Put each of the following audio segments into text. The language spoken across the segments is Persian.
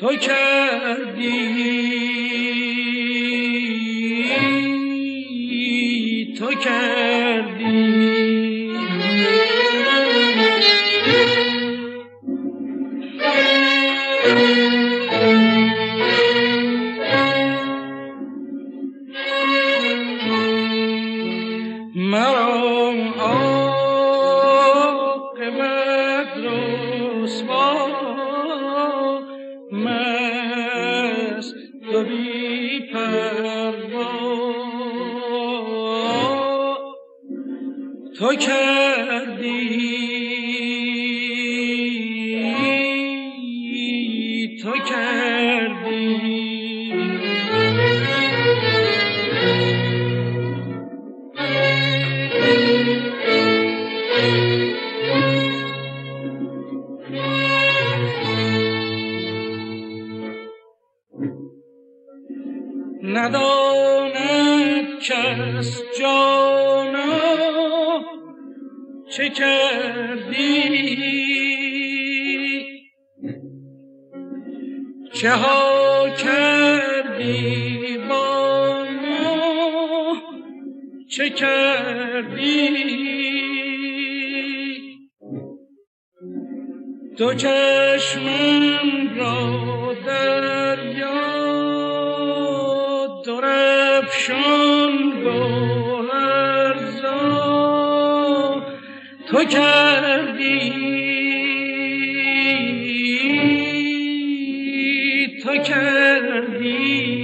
تو کردی تو کردی تو کردی تو کردی. نداند کس جان چه کردی چه ها کردی با ما؟ چه کردی؟ تو چشمم را دریا درفشان کردی. تو کردی.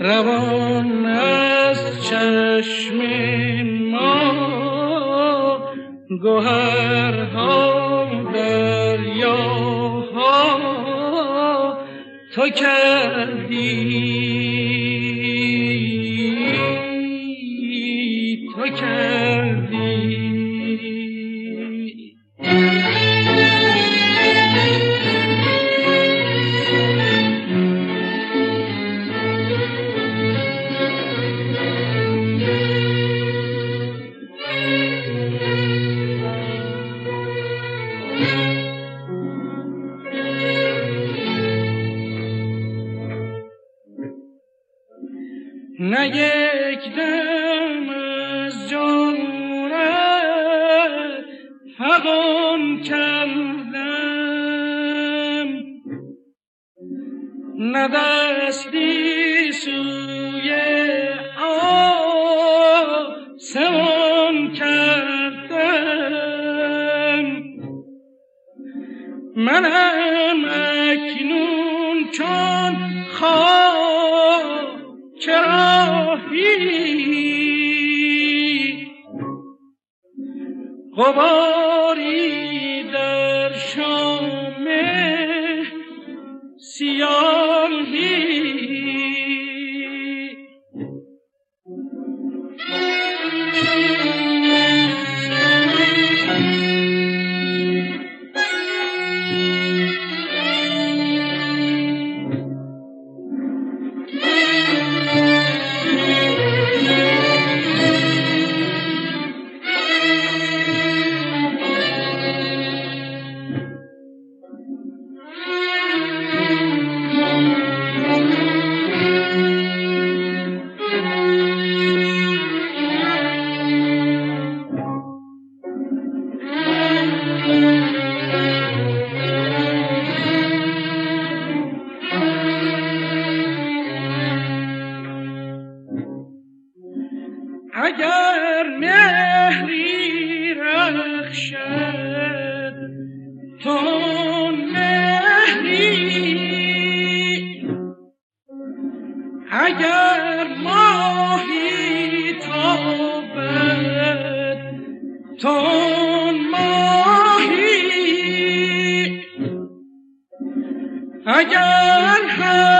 روان از چشم ما دریا ها تو کردی. نه یک دم از جانورت فقان کردم. نه دستی سوی آسمان کردم. منم اکنون چون خواه الهی در شام سیاه اگر مهری رخشد تو مهری. اگر ماهی تابد تو ماهی. اگر هم